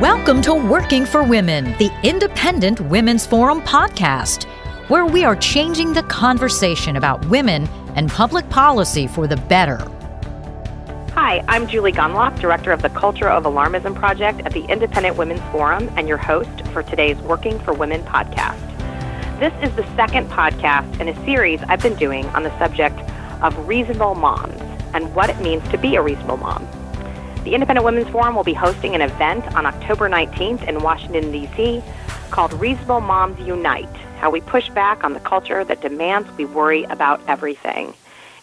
Welcome to Working for Women, the Independent Women's Forum podcast, where we are changing the conversation about women and public policy for the better. Hi, I'm Julie Gunlock, Director of the Culture of Alarmism Project at the Independent Women's Forum, and your host for today's Working for Women podcast. This is the second podcast in a series I've been doing on the subject of reasonable moms and what it means to be a reasonable mom. The Independent Women's Forum will be hosting an event on October 19th in Washington, D.C. called Reasonable Moms Unite How We Push Back on the Culture That Demands We Worry About Everything.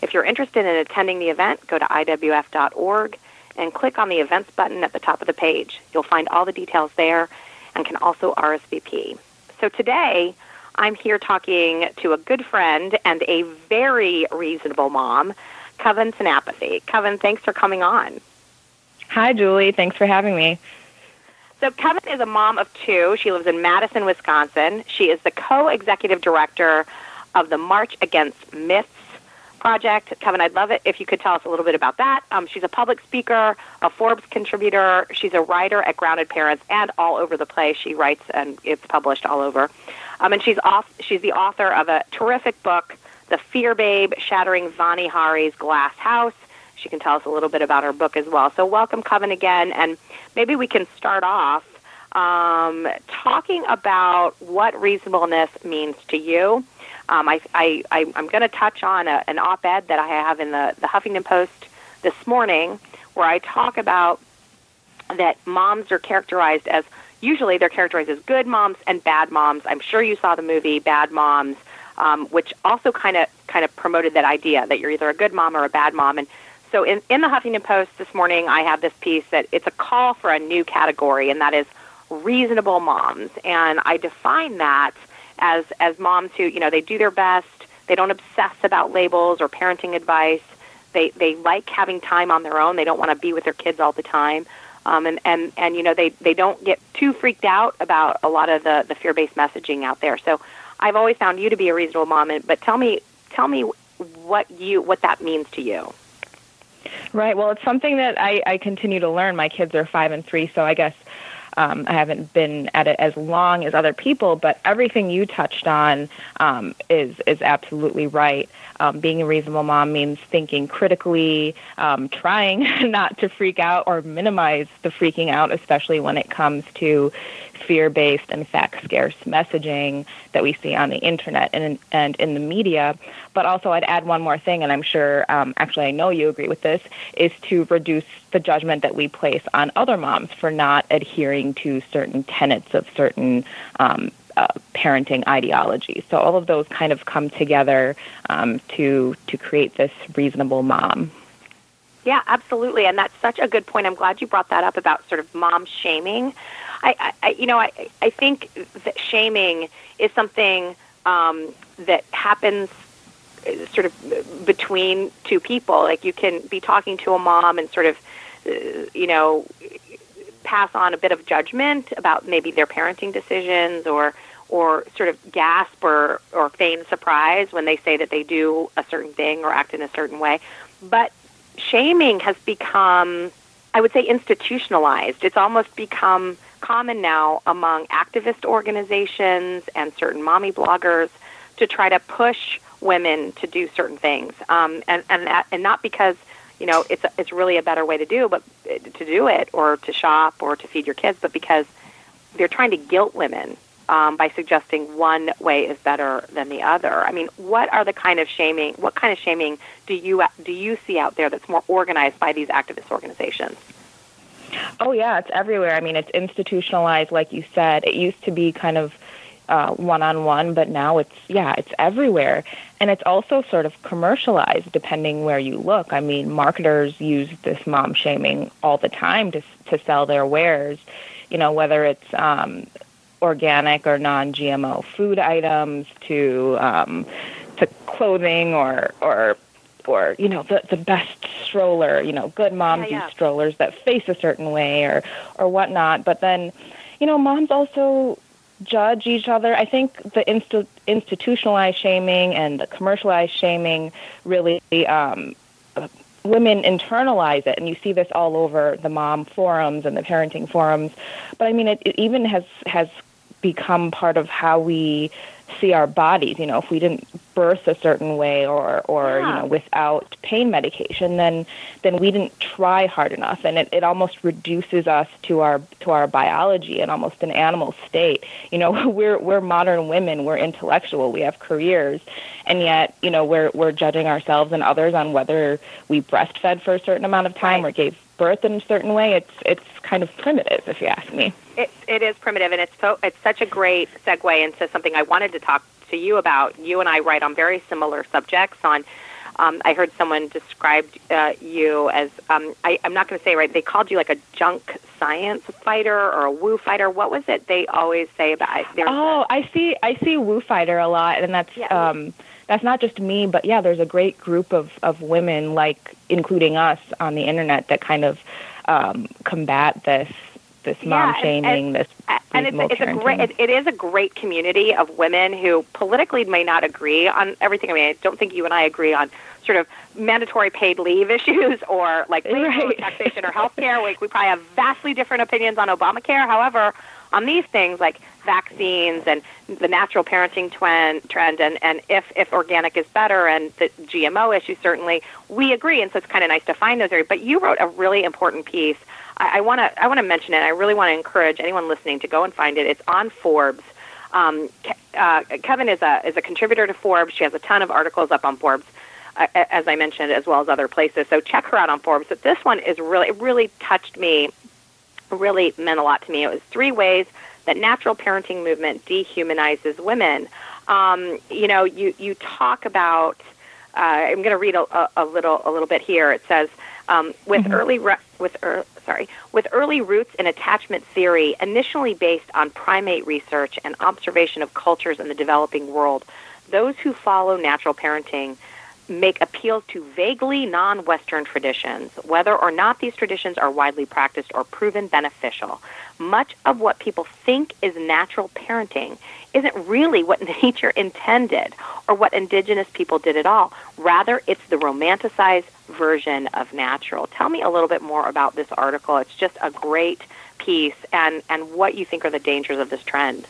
If you're interested in attending the event, go to IWF.org and click on the events button at the top of the page. You'll find all the details there and can also RSVP. So today, I'm here talking to a good friend and a very reasonable mom, Kavin Senapathy. Kavin, thanks for coming on. Hi, Julie. Thanks for having me. So, Kavin is a mom of two. She lives in Madison, Wisconsin. She is the co executive director of the March Against Myths project. Kavin, I'd love it if you could tell us a little bit about that. Um, she's a public speaker, a Forbes contributor. She's a writer at Grounded Parents and all over the place. She writes and it's published all over. Um, and she's off, she's the author of a terrific book, The Fear Babe, Shattering Vani Hari's Glass House she can tell us a little bit about her book as well. So, welcome, Kavin, again, and maybe we can start off um, talking about what reasonableness means to you. Um, I, I, I, am going to touch on a, an op ed that I have in the, the Huffington Post this morning where I talk about that moms are characterized as usually they're characterized as good moms and bad moms. I'm sure you saw the movie Bad Moms, um, which also kind of kind of promoted that idea that you're either a good mom or a bad mom. And so in, in the Huffington Post this morning, I have this piece that it's a call for a new category, and that is reasonable moms. And I define that as as moms who you know they do their best, they don't obsess about labels or parenting advice. They they like having time on their own. They don't want to be with their kids all the time. Um, and, and, and you know they, they don't get too freaked out about a lot of the, the fear based messaging out there. So I've always found you to be a reasonable mom. And, but tell me tell me what you what that means to you. Right. Well, it's something that I, I continue to learn. My kids are five and three, so I guess um, I haven't been at it as long as other people, but everything you touched on um, is is absolutely right. Um, being a reasonable mom means thinking critically, um, trying not to freak out or minimize the freaking out, especially when it comes to fear based and fact scarce messaging that we see on the internet and, and in the media. But also, I'd add one more thing, and I'm sure, um, actually, I know you agree with this, is to reduce the judgment that we place on other moms for not adhering to certain tenets of certain um, uh, parenting ideologies. So all of those kind of come together um, to to create this reasonable mom. Yeah, absolutely, and that's such a good point. I'm glad you brought that up about sort of mom shaming. I, I you know, I, I think that shaming is something um, that happens sort of between two people. Like you can be talking to a mom and sort of, uh, you know, pass on a bit of judgment about maybe their parenting decisions or or sort of gasp or, or feign surprise when they say that they do a certain thing or act in a certain way. But shaming has become, I would say, institutionalized. It's almost become common now among activist organizations and certain mommy bloggers to try to push women to do certain things, um, and and that, and not because you know it's it's really a better way to do, but to do it or to shop or to feed your kids, but because they're trying to guilt women um, by suggesting one way is better than the other. I mean, what are the kind of shaming? What kind of shaming do you do you see out there that's more organized by these activist organizations? Oh yeah, it's everywhere. I mean, it's institutionalized, like you said. It used to be kind of one on one, but now it's yeah, it's everywhere, and it's also sort of commercialized depending where you look. I mean, marketers use this mom shaming all the time to to sell their wares. You know, whether it's um, organic or non-GMO food items to um, to clothing or or or you know the the best stroller. You know, good moms yeah, yeah. use strollers that face a certain way or or whatnot. But then, you know, moms also judge each other. I think the inst- institutionalized shaming and the commercialized shaming really um, women internalize it, and you see this all over the mom forums and the parenting forums. But I mean, it, it even has has become part of how we see our bodies. You know, if we didn't birth a certain way or or yeah. you know without pain medication, then then we didn't try hard enough, and it, it almost reduces us to our to our biology and almost an animal state. You know, we're we're modern women, we're intellectual, we have careers, and yet you know we're we're judging ourselves and others on whether we breastfed for a certain amount of time right. or gave birth in a certain way. It's it's kind of primitive, if you ask me. It, it is primitive, and it's so it's such a great segue into something I wanted to talk to you about. You and I write on very similar subjects. On, um, I heard someone describe uh, you as um, I, I'm not going to say right. They called you like a junk science fighter or a woo fighter. What was it they always say about? Oh, I see. I see woo fighter a lot, and that's. Yeah. Um, that's not just me, but yeah, there's a great group of, of women, like including us on the internet, that kind of um, combat this this mom yeah, shaming, this and it's, it's a great it, it is a great community of women who politically may not agree on everything. I mean, I don't think you and I agree on sort of mandatory paid leave issues or like right. taxation or health care. we, we probably have vastly different opinions on Obamacare. However, on these things like vaccines and the natural parenting trend, and, and if, if organic is better and the GMO issue, certainly, we agree. And so it's kind of nice to find those areas. But you wrote a really important piece I want to I want to mention it. I really want to encourage anyone listening to go and find it. It's on Forbes. Um, uh, Kavin is a is a contributor to Forbes. She has a ton of articles up on Forbes, uh, as I mentioned, as well as other places. So check her out on Forbes. But this one is really it really touched me. Really meant a lot to me. It was three ways that natural parenting movement dehumanizes women. Um, you know, you you talk about. Uh, I'm going to read a, a, little a little bit here. It says um, with mm-hmm. early re- with er- sorry with early roots in attachment theory, initially based on primate research and observation of cultures in the developing world. Those who follow natural parenting make appeals to vaguely non Western traditions, whether or not these traditions are widely practiced or proven beneficial. Much of what people think is natural parenting isn't really what nature intended or what indigenous people did at all. Rather, it's the romanticized version of natural. Tell me a little bit more about this article. It's just a great piece and, and what you think are the dangers of this trend.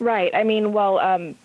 Right. I mean, well, um,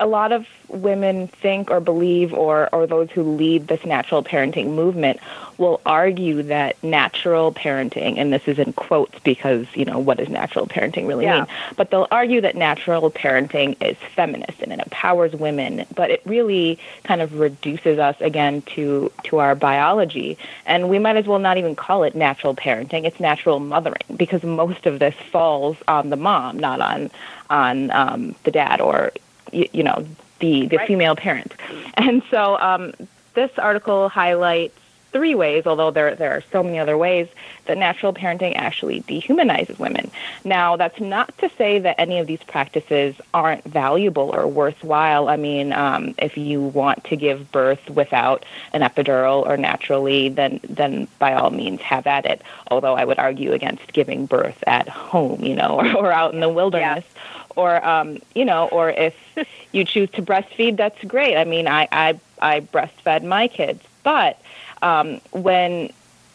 a lot of women think or believe, or, or those who lead this natural parenting movement, will argue that natural parenting, and this is in quotes because, you know, what does natural parenting really yeah. mean? But they'll argue that natural parenting is feminist and it empowers women, but it really kind of reduces us again to, to our biology. And we might as well not even call it natural parenting, it's natural mothering because most of this falls on the mom, not on, on um, the dad or you, you know, the, the right. female parent. And so um, this article highlights three ways, although there there are so many other ways, that natural parenting actually dehumanizes women. Now, that's not to say that any of these practices aren't valuable or worthwhile. I mean, um, if you want to give birth without an epidural or naturally, then then by all means have at it. Although I would argue against giving birth at home, you know, or, or out in the wilderness. Yeah or um, you know, or if you choose to breastfeed, that's great. I mean, I I, I breastfed my kids, but um, when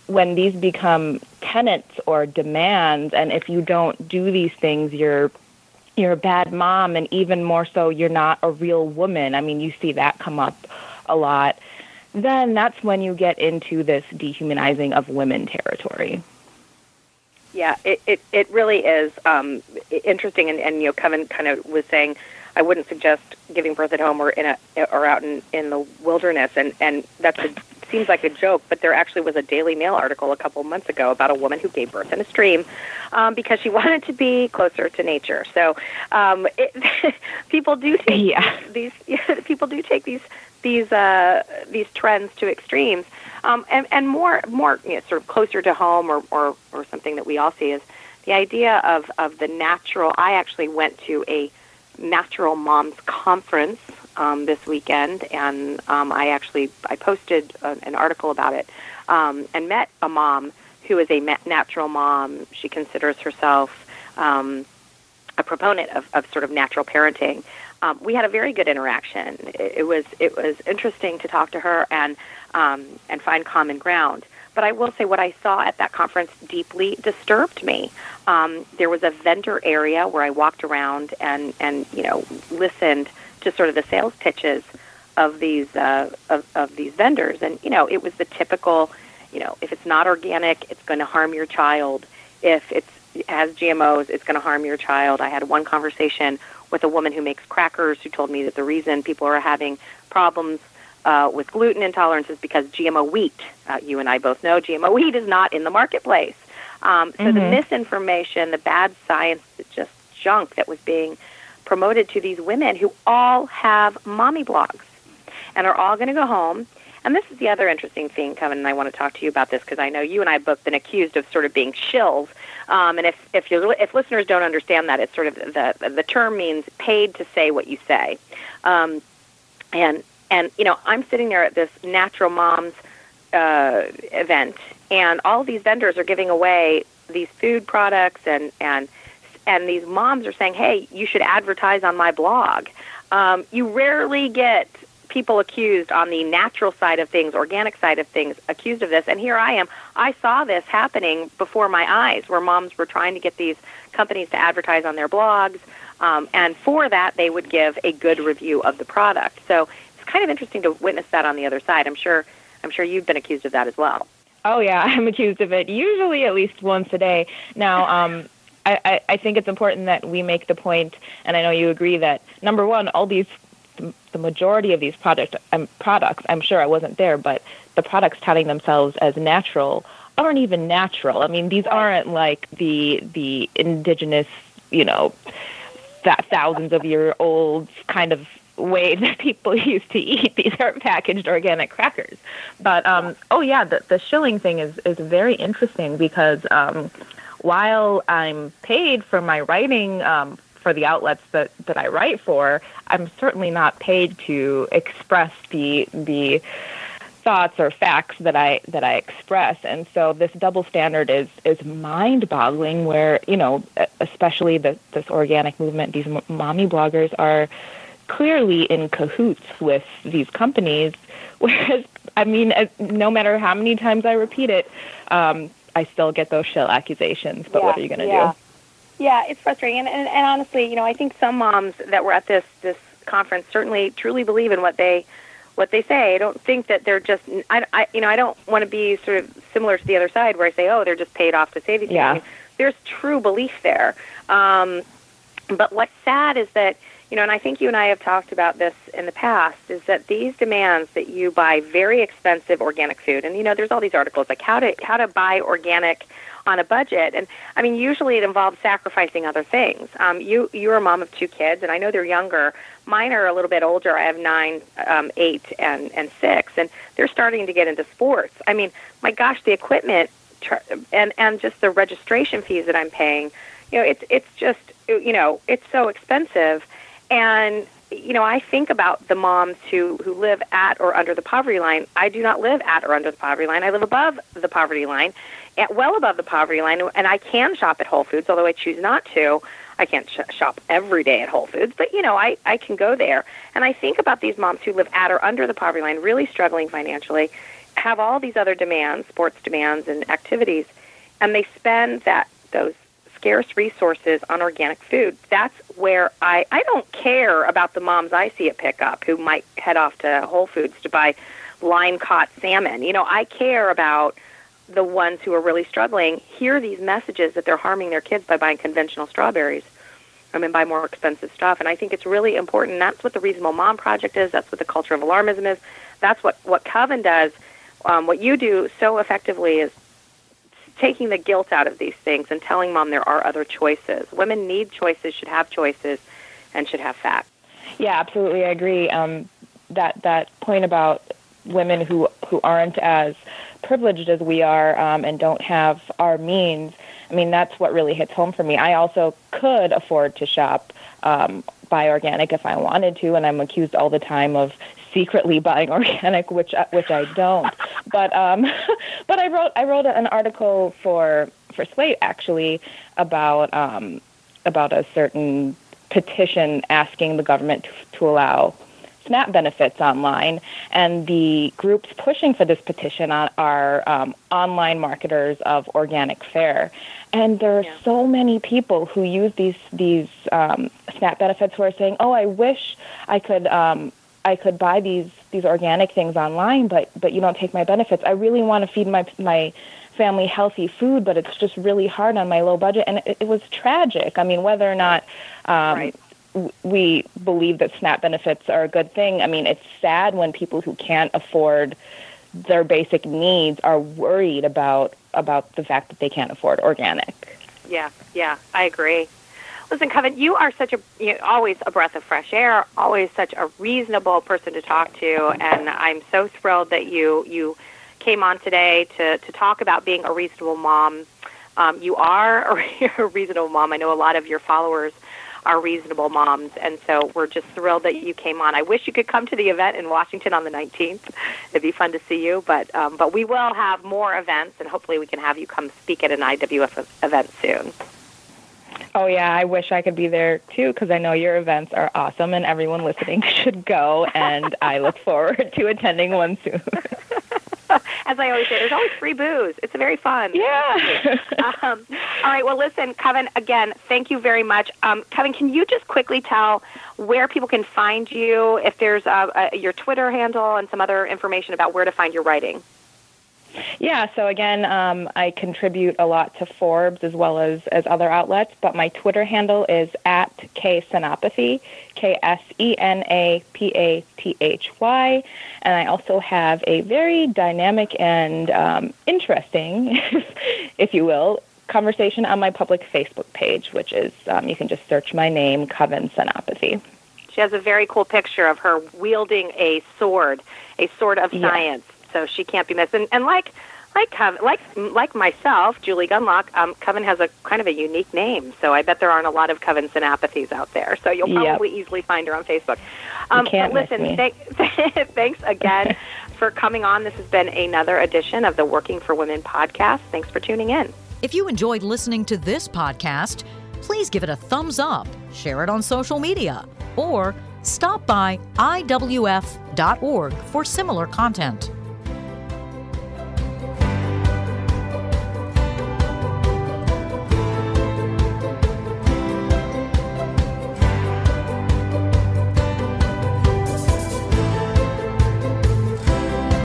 when these become tenets or demands, and if you don't do these things, you're you're a bad mom, and even more so, you're not a real woman. I mean, you see that come up a lot. Then that's when you get into this dehumanizing of women territory. Yeah, it, it, it really is um, interesting, and, and you know, Kavin kind of was saying, I wouldn't suggest giving birth at home or in a or out in, in the wilderness, and and that's a, seems like a joke, but there actually was a Daily Mail article a couple months ago about a woman who gave birth in a stream um, because she wanted to be closer to nature. So um, it, people do take yeah. these yeah, people do take these these uh, these trends to extremes, um, and and more more you know, sort of closer to home or, or or something that we all see is the idea of of the natural. I actually went to a natural moms conference um, this weekend, and um, I actually I posted a, an article about it um, and met a mom who is a natural mom. She considers herself um, a proponent of, of sort of natural parenting. Um, we had a very good interaction. It, it, was it was interesting to talk to her and um, and find common ground. But I will say what I saw at that conference deeply disturbed me. Um, there was a vendor area where I walked around and and you know listened to sort of the sales pitches of these uh, of, of these vendors, and you know it was the typical, you know, if it's not organic, it's going to harm your child. If it's it has GMOs, it's going to harm your child. I had one conversation with a woman who makes crackers who told me that the reason people are having problems uh, with gluten intolerance is because GMO wheat. Uh, you and I both know GMO wheat is not in the marketplace. Um, so mm-hmm. the misinformation, the bad science, just junk that was being promoted to these women who all have mommy blogs and are all going to go home. And this is the other interesting thing, Kavin, and I want to talk to you about this because I know you and I have both been accused of sort of being shills. Um, and if if you if listeners don't understand that, it's sort of the the term means paid to say what you say. Um, and and you know, I'm sitting there at this Natural Moms uh, event, and all these vendors are giving away these food products and and and these moms are saying, "Hey, you should advertise on my blog." Um, you rarely get people accused on the natural side of things, organic side of things, accused of this. And here I am. I saw this happening before my eyes, where moms were trying to get these companies to advertise on their blogs, um, and for that they would give a good review of the product. So it's kind of interesting to witness that on the other side. I'm sure. I'm sure you've been accused of that as well. Oh yeah, I'm accused of it usually at least once a day. Now, um, I, I think it's important that we make the point, and I know you agree that number one, all these the majority of these product um, products, I'm sure I wasn't there, but the products touting themselves as natural aren't even natural. I mean, these aren't like the the indigenous, you know, that thousands of year old kind of way that people used to eat. These aren't packaged organic crackers. But um, oh yeah, the the shilling thing is is very interesting because um, while I'm paid for my writing um, for the outlets that, that I write for, I'm certainly not paid to express the the thoughts or facts that I that I express. And so this double standard is is mind-boggling. Where you know, especially the, this organic movement, these mommy bloggers are clearly in cahoots with these companies. Whereas, I mean, no matter how many times I repeat it, um, I still get those shell accusations. But yeah, what are you going to yeah. do? Yeah, it's frustrating, and, and, and honestly, you know, I think some moms that were at this this conference certainly truly believe in what they what they say. I don't think that they're just. I, I you know, I don't want to be sort of similar to the other side where I say, oh, they're just paid off to say these yeah. things. There's true belief there. Um, but what's sad is that you know, and I think you and I have talked about this in the past, is that these demands that you buy very expensive organic food, and you know, there's all these articles like how to how to buy organic on a budget. And I mean, usually it involves sacrificing other things. Um, you you're a mom of two kids, and I know they're younger. Mine are a little bit older. I have nine, um, eight, and and six, and they're starting to get into sports. I mean, my gosh, the equipment and and just the registration fees that I'm paying. You know, it's it's just you know it's so expensive, and you know, I think about the moms who, who live at or under the poverty line. I do not live at or under the poverty line. I live above the poverty line, at, well above the poverty line, and I can shop at Whole Foods, although I choose not to. I can't sh- shop every day at Whole Foods, but you know, I, I can go there. And I think about these moms who live at or under the poverty line, really struggling financially, have all these other demands, sports demands and activities, and they spend that those scarce resources on organic food. That's where I I don't care about the moms I see at pickup who might head off to Whole Foods to buy line caught salmon. You know, I care about the ones who are really struggling hear these messages that they're harming their kids by buying conventional strawberries. I mean, buy more expensive stuff. And I think it's really important. That's what the Reasonable Mom Project is. That's what the Culture of Alarmism is. That's what, what Kavin does. Um, what you do so effectively is taking the guilt out of these things and telling mom there are other choices. Women need choices, should have choices, and should have facts. Yeah, absolutely, I agree. Um, that that point about women who who aren't as privileged as we are um, and don't have our means. I mean, that's what really hits home for me. I also could afford to shop um, buy organic if I wanted to, and I'm accused all the time of secretly buying organic, which which I don't. But um, but I wrote I wrote an article for for Slate actually about um, about a certain petition asking the government to, to allow SNAP benefits online, and the groups pushing for this petition are um, online marketers of organic fare. And there are yeah. so many people who use these these um, SNAP benefits who are saying, "Oh, I wish I could." Um, I could buy these these organic things online, but but you don't take my benefits. I really want to feed my my family healthy food, but it's just really hard on my low budget, and it, it was tragic. I mean, whether or not um, right we believe that SNAP benefits are a good thing. I mean, it's sad when people who can't afford their basic needs are worried about about the fact that they can't afford organic. Yeah, yeah, I agree. Listen, Kavin, you are such a you know, always a breath of fresh air, always such a reasonable person to talk to, and I'm so thrilled that you you came on today to to talk about being a reasonable mom. Um, you are a reasonable mom. I know a lot of your followers are reasonable moms. And so we're just thrilled that you came on. I wish you could come to the event in Washington on the 19th. It'd be fun to see you. But um, but we will have more events, and hopefully we can have you come speak at an IWF event soon. Oh yeah, I wish I could be there too because I know your events are awesome and everyone listening should go and I look forward to attending one soon. As I always say, there's always free booze. It's very fun. Yeah. um, all right. Well, listen, Kavin. Again, thank you very much. Um, Kavin, can you just quickly tell where people can find you? If there's a, a, your Twitter handle and some other information about where to find your writing. Yeah, so again, um, I contribute a lot to Forbes as well as, as other outlets, but my Twitter handle is at Ksenapathy, K S E N A P A T H Y. And I also have a very dynamic and um, interesting, if you will, conversation on my public Facebook page, which is um, you can just search my name, Kavin Senapathy. She has a very cool picture of her wielding a sword, a sword of science so she can't be missed. And, and like like Kavin, like like myself, Julie Gunlock, um, Kavin has a kind of a unique name, so I bet there aren't a lot of Kavin Senapathies out there. So you'll probably yep. easily find her on Facebook. Um, can't listen, th- thanks again for coming on. This has been another edition of the Working for Women podcast. Thanks for tuning in. If you enjoyed listening to this podcast, please give it a thumbs up, share it on social media, or stop by IWF.org for similar content.